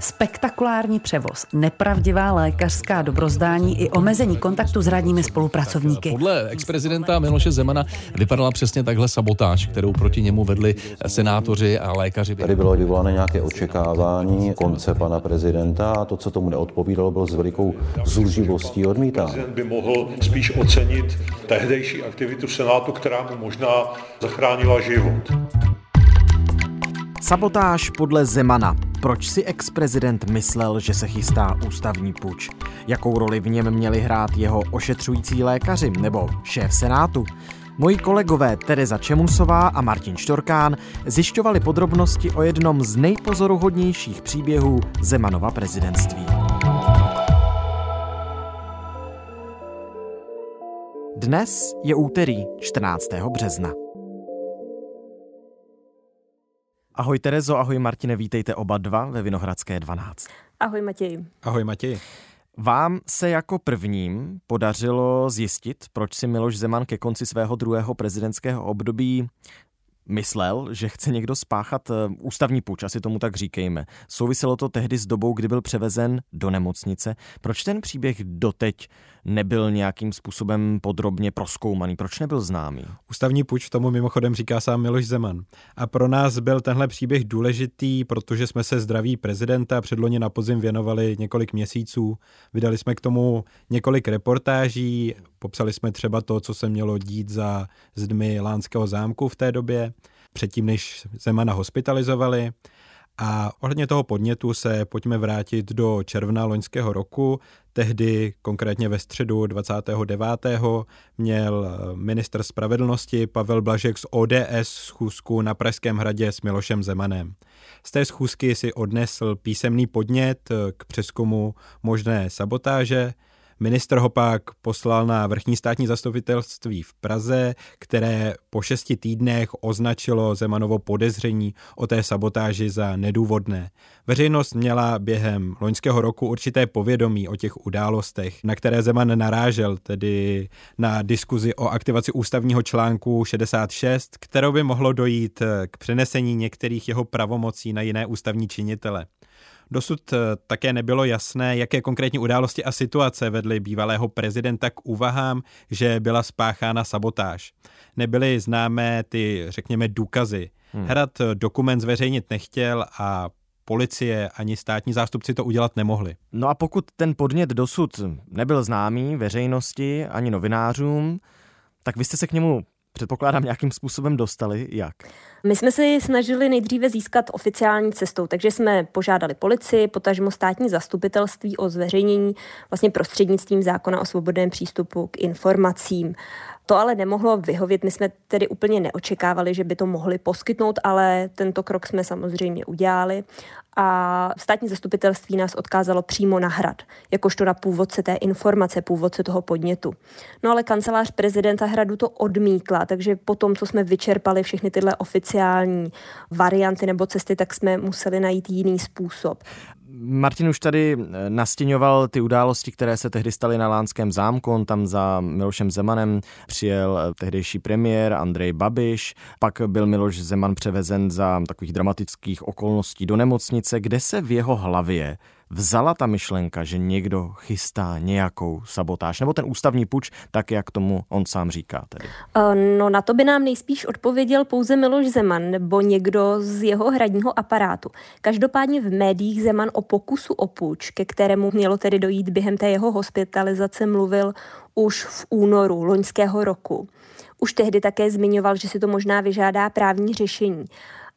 Spektakulární převoz, nepravdivá lékařská dobrozdání i omezení kontaktu s radními spolupracovníky. Podle ex-prezidenta Miloše Zemana vypadala přesně takhle sabotáž, kterou proti němu vedli senátoři a lékaři. Tady bylo vyvoláno nějaké očekávání konce pana prezidenta a to, co tomu neodpovídalo, bylo s velikou zuřivostí odmítá. Prezident by mohl spíš ocenit tehdejší aktivitu Senátu, která mu možná zachránila život. Sabotáž podle Zemana. Proč si ex-prezident myslel, že se chystá ústavní puč? Jakou roli v něm měli hrát jeho ošetřující lékaři nebo šéf Senátu? Moji kolegové Tereza Čemusová a Martin Štorkán zjišťovali podrobnosti o jednom z nejpozoruhodnějších příběhů Zemanova prezidentství. Dnes je úterý 14. března. Ahoj Terezo, ahoj Martine, vítejte oba dva ve Vinohradské 12. Ahoj Matěj. Ahoj Matěj. Vám se jako prvním podařilo zjistit, proč si Miloš Zeman ke konci svého druhého prezidentského období myslel, že chce někdo spáchat eh, ústavní půjč, asi tomu tak říkejme. Souviselo to tehdy s dobou, kdy byl převezen do nemocnice. Proč ten příběh doteď nebyl nějakým způsobem podrobně proskoumaný? Proč nebyl známý? Ústavní půjč tomu mimochodem říká sám Miloš Zeman. A pro nás byl tenhle příběh důležitý, protože jsme se zdraví prezidenta předloni na podzim věnovali několik měsíců. Vydali jsme k tomu několik reportáží, popsali jsme třeba to, co se mělo dít za zdmi Lánského zámku v té době, předtím, než Zemana hospitalizovali. A ohledně toho podnětu se pojďme vrátit do června loňského roku. Tehdy, konkrétně ve středu 29. měl minister spravedlnosti Pavel Blažek z ODS schůzku na Pražském hradě s Milošem Zemanem. Z té schůzky si odnesl písemný podnět k přeskumu možné sabotáže, Ministr ho pak poslal na vrchní státní zastupitelství v Praze, které po šesti týdnech označilo Zemanovo podezření o té sabotáži za nedůvodné. Veřejnost měla během loňského roku určité povědomí o těch událostech, na které Zeman narážel, tedy na diskuzi o aktivaci ústavního článku 66, kterou by mohlo dojít k přenesení některých jeho pravomocí na jiné ústavní činitele. Dosud eh, také nebylo jasné, jaké konkrétní události a situace vedly bývalého prezidenta k úvahám, že byla spáchána sabotáž. Nebyly známé ty, řekněme, důkazy. Hmm. Hrad eh, dokument zveřejnit nechtěl a policie ani státní zástupci to udělat nemohli. No a pokud ten podnět dosud nebyl známý veřejnosti ani novinářům, tak vy jste se k němu předpokládám nějakým způsobem dostali. Jak? My jsme si snažili nejdříve získat oficiální cestou, takže jsme požádali policii, potažmo státní zastupitelství o zveřejnění vlastně prostřednictvím zákona o svobodném přístupu k informacím. To ale nemohlo vyhovět, my jsme tedy úplně neočekávali, že by to mohli poskytnout, ale tento krok jsme samozřejmě udělali a státní zastupitelství nás odkázalo přímo na hrad, jakožto na původce té informace, původce toho podnětu. No ale kancelář prezidenta hradu to odmítla, takže po tom, co jsme vyčerpali všechny tyhle oficiální varianty nebo cesty, tak jsme museli najít jiný způsob. Martin už tady eh, nastěňoval ty události, které se tehdy staly na Lánském zámku. On tam za Milošem Zemanem přijel eh, tehdejší premiér Andrej Babiš, pak byl Miloš Zeman převezen za takových dramatických okolností do nemocnice, kde se v jeho hlavě vzala ta myšlenka, že někdo chystá nějakou sabotáž, nebo ten ústavní puč, tak jak tomu on sám říká tedy? Eh, no na to by nám nejspíš odpověděl pouze Miloš Zeman nebo někdo z jeho hradního aparátu. Každopádně v médiích Zeman o pokusu o puč, ke kterému mělo tedy dojít během té jeho hospitalizace, mluvil už v únoru loňského roku. Už tehdy také zmiňoval, že si to možná vyžádá právní řešení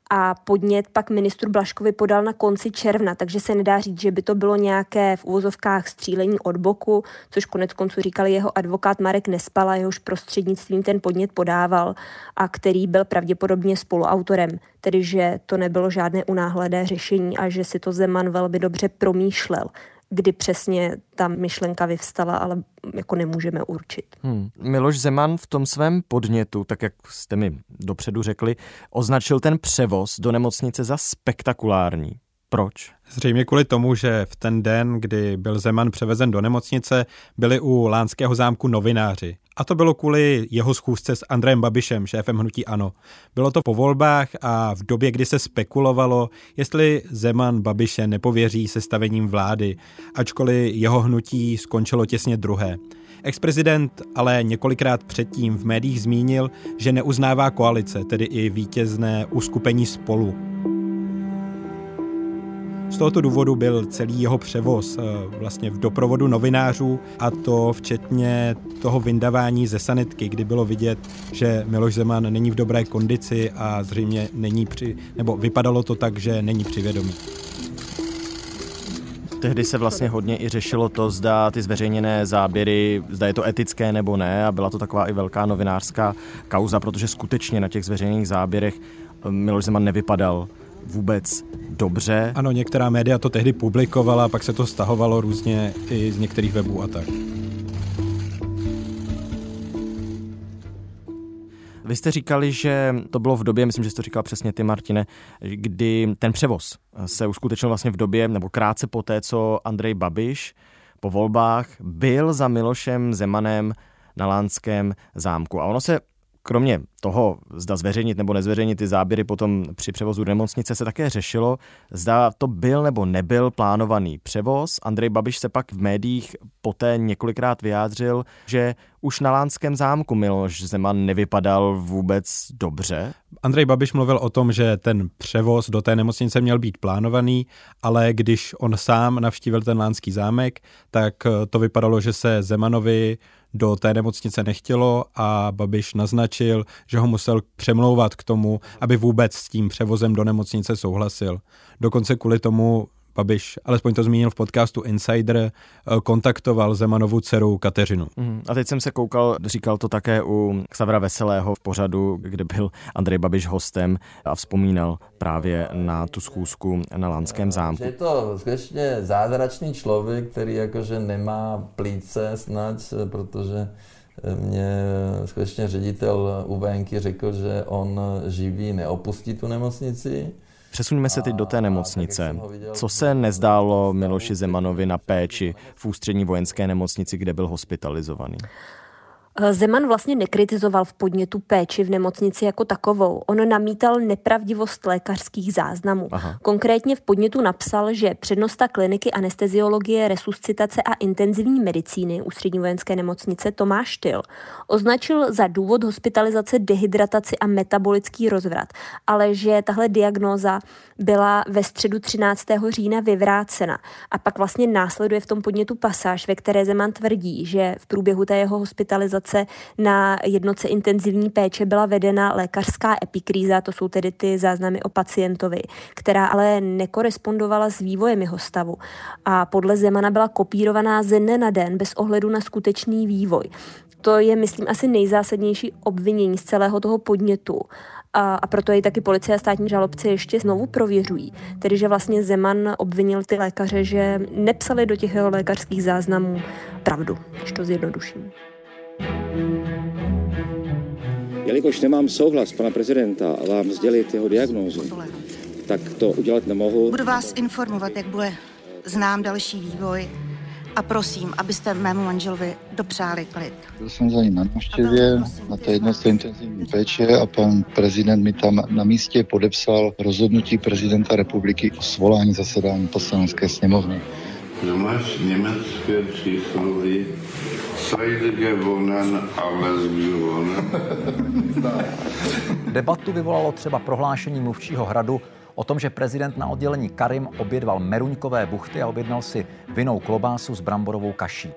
a podnět pak ministru Blaškovi podal na konci června, takže se nedá říct, že by to bylo nějaké v úvozovkách střílení od boku, což konec konců říkal jeho advokát Marek Nespala, jehož prostřednictvím ten podnět podával a který byl pravděpodobně spoluautorem, tedy že to nebylo žádné unáhledé řešení a že si to Zeman velmi dobře promýšlel kdy přesně ta myšlenka vyvstala, ale jako nemůžeme určit. Hmm. Miloš Zeman v tom svém podnětu, tak jak jste mi dopředu řekli, označil ten převoz do nemocnice za spektakulární. Proč? Zřejmě kvůli tomu, že v ten den, kdy byl Zeman převezen do nemocnice, byli u Lánského zámku novináři. A to bylo kvůli jeho schůzce s Andrejem Babišem, šéfem hnutí ANO. Bylo to po volbách a v době, kdy se spekulovalo, jestli Zeman Babiše nepověří sestavením vlády, ačkoliv jeho hnutí skončilo těsně druhé. Ex-prezident ale několikrát předtím v médiích zmínil, že neuznává koalice, tedy i vítězné uskupení spolu. Z tohoto důvodu byl celý jeho převoz eh, vlastně v doprovodu novinářů a to včetně toho vyndavání ze sanitky, kdy bylo vidět, že Miloš Zeman není v dobré kondici a zřejmě není při, nebo vypadalo to tak, že není při vědomí. Tehdy se vlastně hodně i řešilo to, zda ty zveřejněné záběry, zda je to etické nebo ne a byla to taková i velká novinářská kauza, protože skutečně na těch zveřejněných záběrech eh, Miloš Zeman nevypadal vůbec dobře. Ano, některá média to tehdy publikovala, pak se to stahovalo různě i z některých webů a tak. Vy jste říkali, že to bylo v době, myslím, že jste to říkal přesně ty, Martine, kdy ten převoz se uskutečnil vlastně v době, nebo krátce poté, co Andrej Babiš po volbách byl za Milošem Zemanem na Lánském zámku. A ono se kromě toho, zda zveřejnit nebo nezveřejnit ty záběry potom při převozu do nemocnice, se také řešilo, zda to byl nebo nebyl plánovaný převoz. Andrej Babiš se pak v médiích poté několikrát vyjádřil, že už na Lánském zámku Miloš Zeman nevypadal vůbec dobře. Andrej Babiš mluvil o tom, že ten převoz do té nemocnice měl být plánovaný, ale když on sám navštívil ten Lánský zámek, tak to vypadalo, že se Zemanovi do té nemocnice nechtělo a Babiš naznačil, že ho musel přemlouvat k tomu, aby vůbec s tím převozem do nemocnice souhlasil. Dokonce kvůli tomu Babiš, alespoň to zmínil v podcastu Insider, eh, kontaktoval Zemanovu dceru Kateřinu. Mm, a teď jsem se koukal, říkal to také u Xavra Veselého v pořadu, kde byl Andrej Babiš hostem a vzpomínal právě na tu schůzku na Lánském zámku. Je to skutečně zázračný člověk, který jakože nemá plíce snad, protože mě skutečně ředitel UVNky řekl, že on živý neopustí tu nemocnici, Přesuneme se teď do té nemocnice. Co se nezdálo Miloši Zemanovi na péči v ústřední vojenské nemocnici, kde byl hospitalizovaný? Zeman vlastně nekritizoval v podnětu péči v nemocnici jako takovou. On namítal nepravdivost lékařských záznamů. Aha. Konkrétně v podnětu napsal, že přednosta kliniky anesteziologie, resuscitace a intenzivní medicíny ústřední vojenské nemocnice Tomáš Tyl označil za důvod hospitalizace dehydrataci a metabolický rozvrat, ale že tahle diagnóza byla ve středu 13. října vyvrácena. A pak vlastně následuje v tom podnětu pasáž, ve které Zeman tvrdí, že v průběhu té jeho hospitalizace na jednotce intenzivní péče byla vedena lékařská epikríza, to jsou tedy ty záznamy o pacientovi, která ale nekorespondovala s vývojem jeho stavu. A podle Zemana byla kopírovaná ze dne na den bez ohledu na skutečný vývoj. To je, myslím, asi nejzásadnější obvinění z celého toho podnětu a, a proto jej taky policie a státní žalobci ještě znovu prověřují. Tedy, že vlastně Zeman obvinil ty lékaře, že nepsali do těch jeho lékařských záznamů pravdu, když to zjednoduším. Jelikož nemám souhlas pana prezidenta a vám sdělit jeho diagnózu, tak to udělat nemohu. Budu vás informovat, jak bude znám další vývoj a prosím, abyste mému manželovi dopřáli klid. Byl jsem za ním na návštěvě na té jednotce intenzivní péče a pan prezident mi tam na místě podepsal rozhodnutí prezidenta republiky o svolání zasedání poslanecké sněmovny. Máš německé přísloví Seide gewonnen, alles gewonnen. Debatu vyvolalo třeba prohlášení mluvčího hradu o tom, že prezident na oddělení Karim obědval meruňkové buchty a objednal si vinou klobásu s bramborovou kaší.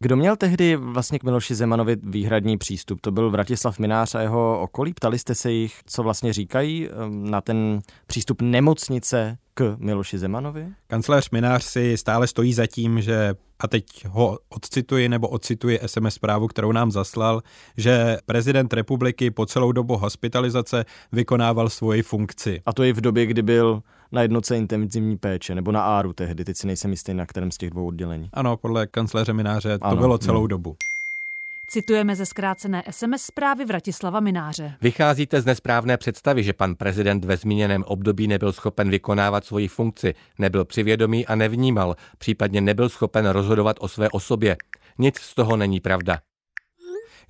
Kdo měl tehdy vlastně k Miloši Zemanovi výhradní přístup? To byl Vratislav Minář a jeho okolí. Ptali jste se jich, co vlastně říkají ehm, na ten přístup nemocnice k Miloši Zemanovi? Kancléř Minář si stále stojí za tím, že a teď ho odcituji nebo odcituji SMS zprávu, kterou nám zaslal, že prezident republiky po celou dobu hospitalizace vykonával svoji funkci. A to i v době, kdy byl na jednoce intenzivní péče, nebo na áru tehdy, teď si nejsem jistý, na kterém z těch dvou oddělení. Ano, podle kancléře Mináře to ano, bylo celou no. dobu. Citujeme ze zkrácené SMS zprávy Vratislava Mináře. Vycházíte z nesprávné představy, že pan prezident ve zmíněném období nebyl schopen vykonávat svoji funkci, nebyl přivědomý a nevnímal, případně nebyl schopen rozhodovat o své osobě. Nic z toho není pravda.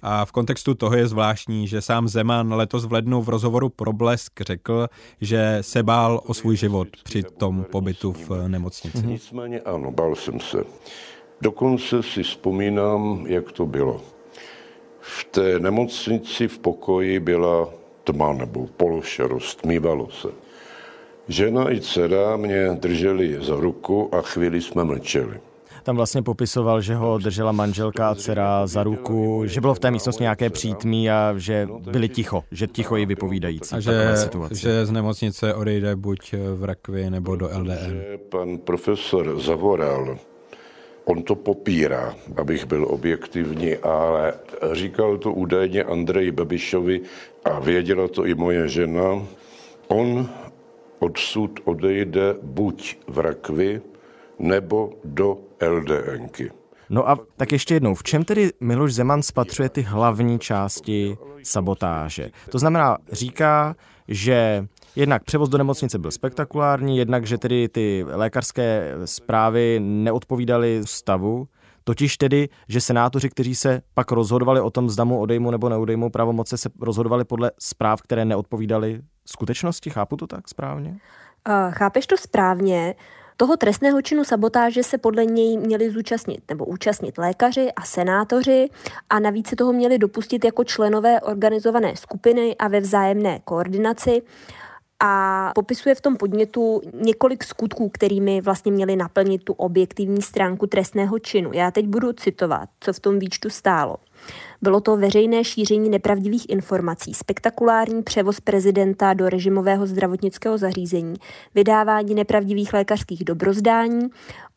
A v kontextu toho je zvláštní, že sám Zeman letos v lednu v rozhovoru pro Blesk řekl, že se bál o svůj život při tom pobytu v nemocnici. Nicméně ano, bál jsem se. Dokonce si vzpomínám, jak to bylo. V té nemocnici v pokoji byla tma nebo pološerost, mývalo se. Žena i dcera mě drželi za ruku a chvíli jsme mlčeli. Tam vlastně popisoval, že ho držela manželka a dcera za ruku, že bylo v té místnosti nějaké přítmí a že byli ticho, že ticho ji vypovídající. A že, že z nemocnice odejde buď v rakvi nebo do LDN. Pan profesor Zavoral, on to popírá, abych byl objektivní, ale říkal to údajně Andrej Babišovi a věděla to i moje žena. On odsud odejde buď v rakvi, nebo do LDNky. No a tak ještě jednou, v čem tedy Miloš Zeman spatřuje ty hlavní části sabotáže? To znamená, říká, že jednak převoz do nemocnice byl spektakulární, jednak, že tedy ty lékařské zprávy neodpovídaly stavu, Totiž tedy, že senátoři, kteří se pak rozhodovali o tom, zda mu odejmu nebo neodejmu pravomoce, se rozhodovali podle zpráv, které neodpovídaly skutečnosti. Chápu to tak správně? Uh, chápeš to správně. Toho trestného činu sabotáže se podle něj měli zúčastnit nebo účastnit lékaři a senátoři a navíc se toho měli dopustit jako členové organizované skupiny a ve vzájemné koordinaci a popisuje v tom podnětu několik skutků, kterými vlastně měli naplnit tu objektivní stránku trestného činu. Já teď budu citovat, co v tom výčtu stálo. Bylo to veřejné šíření nepravdivých informací, spektakulární převoz prezidenta do režimového zdravotnického zařízení, vydávání nepravdivých lékařských dobrozdání,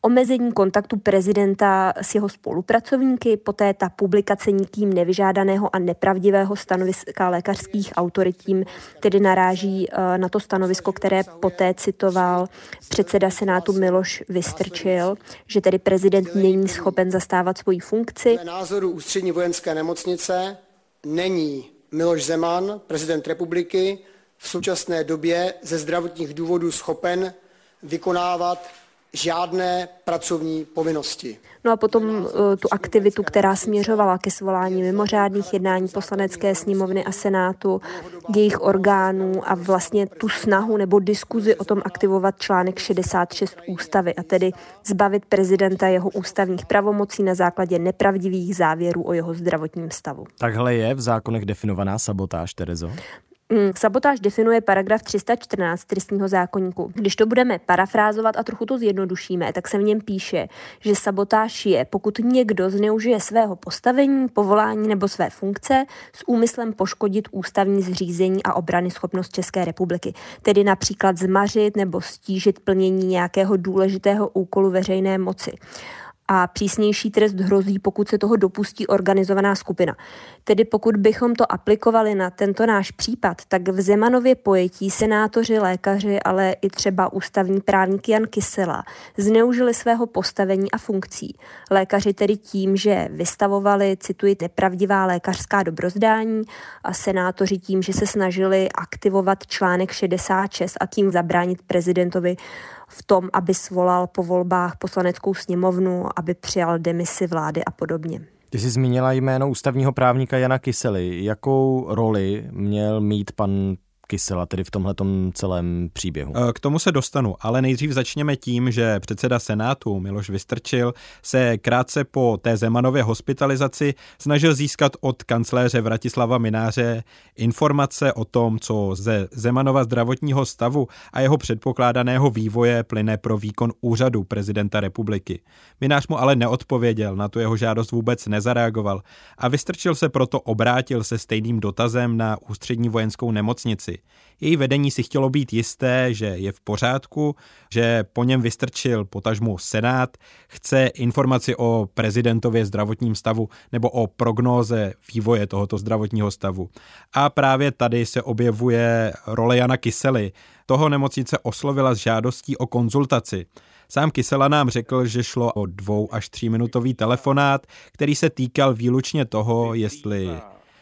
omezení kontaktu prezidenta s jeho spolupracovníky, poté ta publikace nikým nevyžádaného a nepravdivého stanoviska lékařských autorit tím tedy naráží eh, na to stanovisko, které poté citoval předseda Senátu Miloš Vystrčil, že tedy prezident není schopen zastávat svoji funkci. názoru ústřední nemocnice není Miloš Zeman, prezident republiky, v současné době ze zdravotních důvodů schopen vykonávat žádné pracovní povinnosti. No a potom uh, tu aktivitu, která směřovala ke svolání mimořádných jednání poslanecké sněmovny a senátu, jejich orgánů a vlastně tu snahu nebo diskuzi o tom aktivovat článek 66 ústavy a tedy zbavit prezidenta jeho ústavních pravomocí na základě nepravdivých závěrů o jeho zdravotním stavu. Takhle je v zákonech definovaná sabotáž, Terezo? Mm, sabotáž definuje paragraf 314 trestního zákonníku. Když to budeme parafrázovat a trochu to zjednodušíme, tak se v něm píše, že sabotáž je, pokud někdo zneužije svého postavení, povolání nebo své funkce s úmyslem poškodit ústavní zřízení a obrany schopnost České republiky, tedy například zmařit nebo stížit plnění nějakého důležitého úkolu veřejné moci a přísnější trest hrozí, pokud se toho dopustí organizovaná skupina. Tedy pokud bychom to aplikovali na tento náš případ, tak v Zemanově pojetí senátoři, lékaři, ale i třeba ústavní právník Jan Kysela zneužili svého postavení a funkcí. Lékaři tedy tím, že vystavovali, cituji, nepravdivá lékařská dobrozdání a senátoři tím, že se snažili aktivovat článek 66 a tím zabránit prezidentovi v tom, aby svolal po volbách poslaneckou sněmovnu, aby přijal demisi vlády a podobně. Ty jsi zmínila jméno ústavního právníka Jana Kysely. Jakou roli měl mít pan Kysela, tedy v tomhle celém příběhu. Eh, k tomu se dostanu, ale nejdřív začněme tím, že předseda Senátu Miloš Vystrčil se krátce po té Zemanově hospitalizaci snažil získat od kancléře Vratislava Mináře informace o tom, co ze Zemanova zdravotního stavu a jeho předpokládaného vývoje plyne pro výkon úřadu prezidenta republiky. Minář mu ale neodpověděl, na tu jeho žádost vůbec nezareagoval a Vystrčil se proto obrátil se stejným dotazem na ústřední vojenskou nemocnici. Její vedení si chtělo být jisté, že je v pořádku, že po něm vystrčil potažmu Senát, chce informaci o prezidentově zdravotním stavu nebo o prognóze vývoje tohoto zdravotního stavu. A právě tady se objevuje role Jana Kysely. Toho nemocnice oslovila s žádostí o konzultaci. Sám Kysela nám řekl, že šlo o dvou až tříminutový telefonát, který se týkal výlučně toho, jestli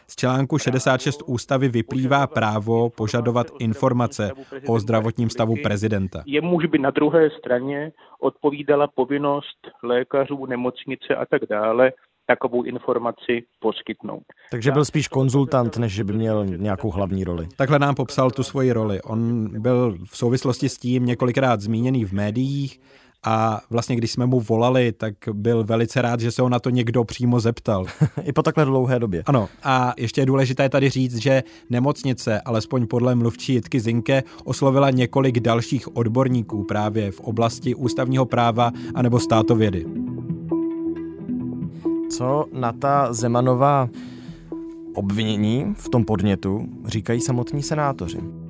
z článku 66 ústavy vyplývá právo požadovat informace o zdravotním stavu prezidenta. Jemuž by na druhé straně odpovídala povinnost lékařů, nemocnice a tak dále takovou informaci poskytnout. Takže byl spíš konzultant, než že by měl nějakou hlavní roli. Takhle nám popsal tu svoji roli. On byl v souvislosti s tím několikrát zmíněný v médiích, a vlastně když jsme mu volali, tak byl velice rád, že se ho na to někdo přímo zeptal. I po takhle dlouhé době. Ano, a ještě je důležité tady říct, že nemocnice, alespoň podle mluvčí Jitky Zinke, oslovila několik dalších odborníků právě v oblasti ústavního práva anebo státovědy. Co na ta Zemanová obvinění v tom podnětu říkají samotní senátoři?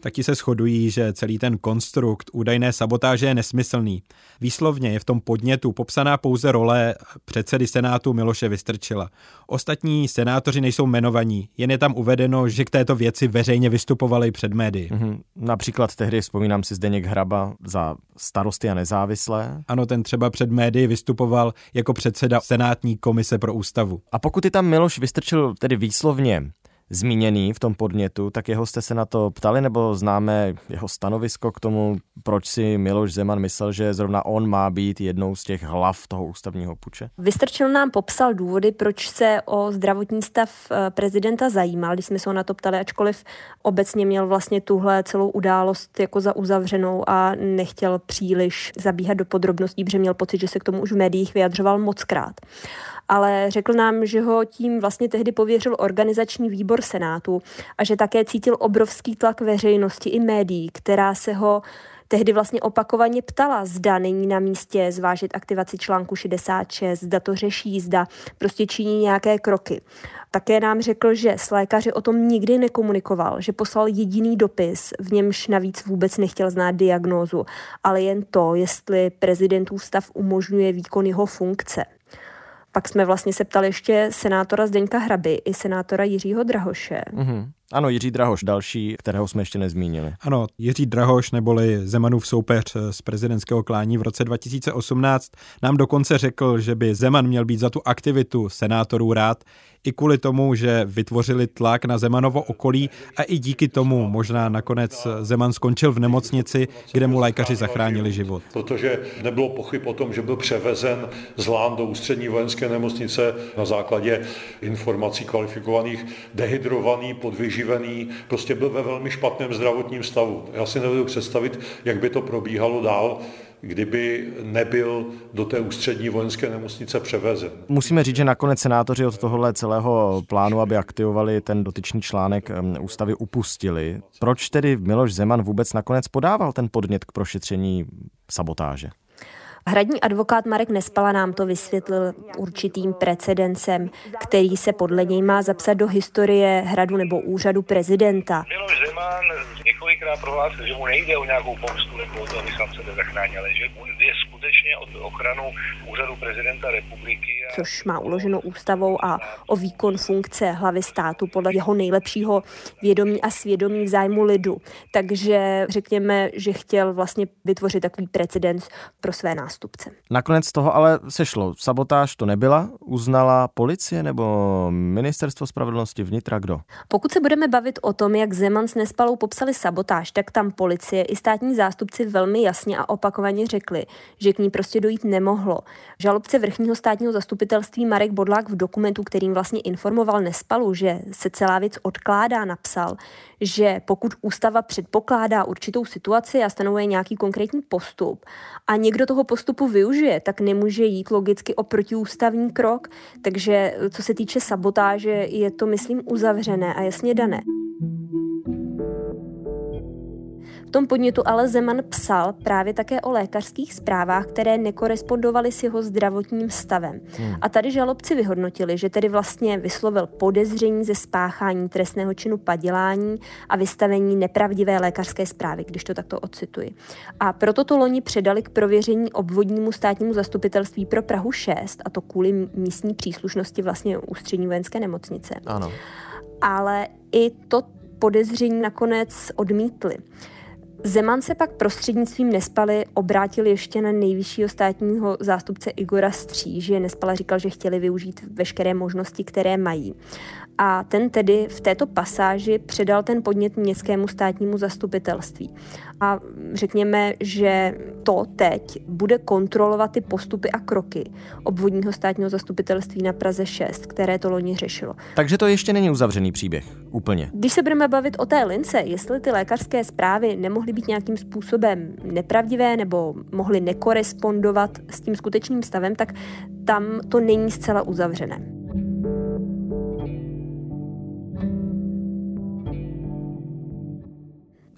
Taky se shodují, že celý ten konstrukt údajné sabotáže je nesmyslný. Výslovně je v tom podnětu popsaná pouze role předsedy Senátu Miloše Vystrčila. Ostatní senátoři nejsou jmenovaní, jen je tam uvedeno, že k této věci veřejně vystupovali před médií. Mm-hmm. Například tehdy vzpomínám si Zdeněk Hraba za starosty a nezávislé. Ano, ten třeba před médií vystupoval jako předseda Senátní komise pro ústavu. A pokud je tam Miloš Vystrčil tedy výslovně zmíněný v tom podnětu, tak jeho jste se na to ptali, nebo známe jeho stanovisko k tomu, proč si Miloš Zeman myslel, že zrovna on má být jednou z těch hlav toho ústavního puče? Vystrčil nám popsal důvody, proč se o zdravotní stav eh, prezidenta zajímal, když jsme se ho na to ptali, ačkoliv obecně měl vlastně tuhle celou událost jako za uzavřenou a nechtěl příliš zabíhat do podrobností, protože měl pocit, že se k tomu už v médiích vyjadřoval moc krát ale řekl nám, že ho tím vlastně tehdy pověřil organizační výbor Senátu a že také cítil obrovský tlak veřejnosti i médií, která se ho tehdy vlastně opakovaně ptala, zda není na místě zvážit aktivaci článku 66, zda to řeší, zda prostě činí nějaké kroky. Také nám řekl, že s lékaři o tom nikdy nekomunikoval, že poslal jediný dopis, v němž navíc vůbec nechtěl znát diagnózu, ale jen to, jestli prezidentův stav umožňuje výkon jeho funkce. Pak jsme vlastně se ptali ještě senátora Zdeňka Hraby i senátora Jiřího Drahoše. Mm-hmm. Ano, Jiří Drahoš, další, kterého jsme ještě nezmínili. Ano, Jiří Drahoš neboli Zemanův soupeř z prezidentského klání v roce 2018 nám dokonce řekl, že by Zeman měl být za tu aktivitu senátorů rád, i kvůli tomu, že vytvořili tlak na Zemanovo okolí a i díky tomu možná nakonec Zeman skončil v nemocnici, kde mu lékaři zachránili život. Protože nebylo pochyb o tom, že byl převezen z Lán do ústřední vojenské nemocnice na základě informací kvalifikovaných, dehydrovaný, podvyživený, prostě byl ve velmi špatném zdravotním stavu. Já si nevedu představit, jak by to probíhalo dál kdyby nebyl do té ústřední vojenské nemocnice převezen. Musíme říct, že nakonec senátoři od tohohle celého plánu, aby aktivovali ten dotyčný článek ústavy, upustili. Proč tedy Miloš Zeman vůbec nakonec podával ten podnět k prošetření sabotáže? Hradní advokát Marek Nespala nám to vysvětlil určitým precedencem, který se podle něj má zapsat do historie hradu nebo úřadu prezidenta. Miloš Zeman několikrát prohlásil, že mu nejde o nějakou pomstu nebo o to, aby sám sebe zachránil, ale že je skutečně o ochranu úřadu prezidenta republiky. A... Což má uloženo ústavou a o výkon funkce hlavy státu podle jeho nejlepšího vědomí a svědomí v zájmu lidu. Takže řekněme, že chtěl vlastně vytvořit takový precedens pro své nástupce. Nakonec toho ale sešlo. Sabotáž to nebyla, uznala policie nebo ministerstvo spravedlnosti vnitra kdo? Pokud se budeme bavit o tom, jak Zeman s Nespalou popsali sabotáž, tak tam policie i státní zástupci velmi jasně a opakovaně řekli, že k ní prostě dojít nemohlo. Žalobce vrchního státního zastupitelství Marek Bodlák v dokumentu, kterým vlastně informoval Nespalu, že se celá věc odkládá, napsal, že pokud ústava předpokládá určitou situaci a stanovuje nějaký konkrétní postup a někdo toho postupu využije, tak nemůže jít logicky o protiústavní krok. Takže co se týče sabotáže, je to, myslím, uzavřené a jasně dané. V tom podnětu ale Zeman psal právě také o lékařských zprávách, které nekorespondovaly s jeho zdravotním stavem. Hmm. A tady žalobci vyhodnotili, že tedy vlastně vyslovil podezření ze spáchání trestného činu padělání a vystavení nepravdivé lékařské zprávy, když to takto ocituji. A proto to loni předali k prověření obvodnímu státnímu zastupitelství pro Prahu 6, a to kvůli místní příslušnosti vlastně ústřední vojenské nemocnice. Ano. Ale i to podezření nakonec odmítli. Zeman se pak prostřednictvím Nespaly obrátil ještě na nejvyššího státního zástupce Igora Stříže. Nespala říkal, že chtěli využít veškeré možnosti, které mají a ten tedy v této pasáži předal ten podnět městskému státnímu zastupitelství. A řekněme, že to teď bude kontrolovat ty postupy a kroky obvodního státního zastupitelství na Praze 6, které to loni řešilo. Takže to ještě není uzavřený příběh, úplně. Když se budeme bavit o té lince, jestli ty lékařské zprávy nemohly být nějakým způsobem nepravdivé nebo mohly nekorespondovat s tím skutečným stavem, tak tam to není zcela uzavřené.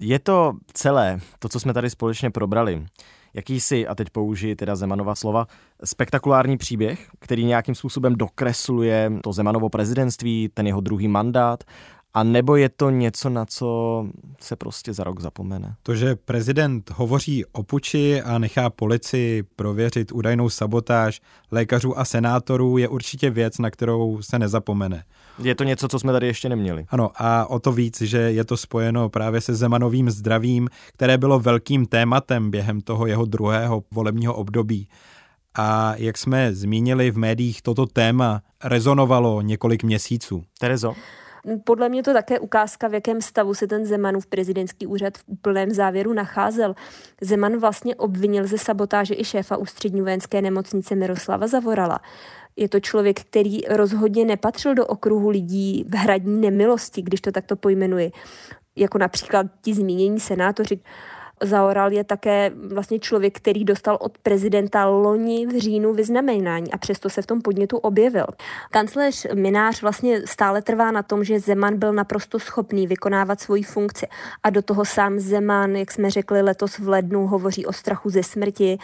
Je to celé, to, co jsme tady společně probrali, jakýsi, a teď použiji teda Zemanova slova, spektakulární příběh, který nějakým způsobem dokresluje to Zemanovo prezidentství, ten jeho druhý mandát a nebo je to něco, na co se prostě za rok zapomene? To, že prezident hovoří o puči a nechá policii prověřit údajnou sabotáž lékařů a senátorů, je určitě věc, na kterou se nezapomene. Je to něco, co jsme tady ještě neměli. Ano, a o to víc, že je to spojeno právě se Zemanovým zdravím, které bylo velkým tématem během toho jeho druhého volebního období. A jak jsme zmínili v médiích, toto téma rezonovalo několik měsíců. Terezo? Podle mě to také ukázka, v jakém stavu se ten Zemanův prezidentský úřad v úplném závěru nacházel. Zeman vlastně obvinil ze sabotáže i šéfa ústřední vojenské nemocnice Miroslava Zavorala. Je to člověk, který rozhodně nepatřil do okruhu lidí v hradní nemilosti, když to takto pojmenuji. Jako například ti zmínění senátoři. Zaoral je také vlastně člověk, který dostal od prezidenta loni v říjnu vyznamenání a přesto se v tom podnětu objevil. Kancléř Minář vlastně stále trvá na tom, že Zeman byl naprosto schopný vykonávat svoji funkci a do toho sám Zeman, jak jsme řekli letos v lednu, hovoří o strachu ze smrti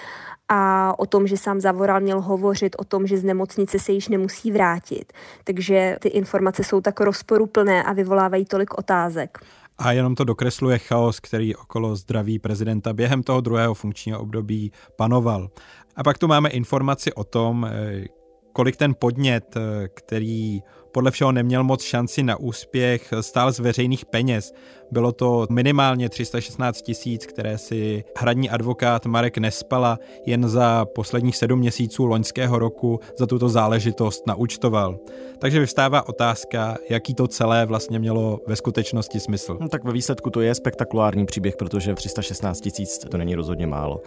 a o tom, že sám Zavoral měl hovořit o tom, že z nemocnice se již nemusí vrátit. Takže ty informace jsou tak rozporuplné a vyvolávají tolik otázek. A jenom to dokresluje chaos, který okolo zdraví prezidenta během toho druhého funkčního období panoval. A pak tu máme informaci o tom, eh, kolik ten podnět, eh, který podle všeho neměl moc šanci na úspěch, stál z veřejných peněz. Bylo to minimálně 316 tisíc, které si hradní advokát Marek Nespala jen za posledních sedm měsíců loňského roku za tuto záležitost naučtoval. Takže vyvstává otázka, jaký to celé vlastně mělo ve skutečnosti smysl. No, tak ve výsledku to je spektakulární příběh, protože 316 tisíc to není rozhodně málo.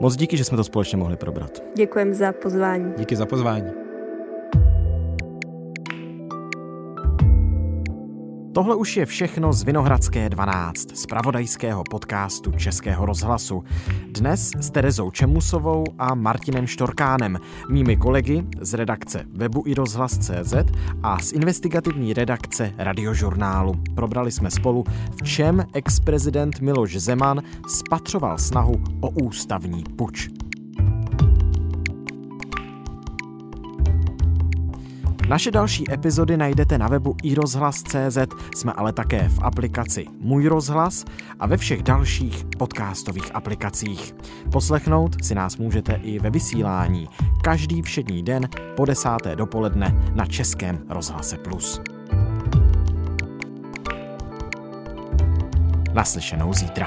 Moc díky, že jsme to společně mohli probrat. Děkujeme za pozvání. Díky za pozvání. Tohle už je všechno z Vinohradské 12, z pravodajského podcastu Českého rozhlasu. Dnes s Terezou Čemusovou a Martinem Štorkánem, mými kolegy z redakce webu i rozhlas.cz a z investigativní redakce radiožurnálu. Probrali jsme spolu, v čem ex-prezident Miloš Zeman spatřoval snahu o ústavní puč. Naše další epizody najdete na webu iRozhlas.cz, jsme ale také v aplikaci Můj rozhlas a ve všech dalších podcastových aplikacích. Poslechnout si nás můžete i ve vysílání každý všední den po desáté dopoledne na Českém rozhlase Plus. Naslyšenou zítra.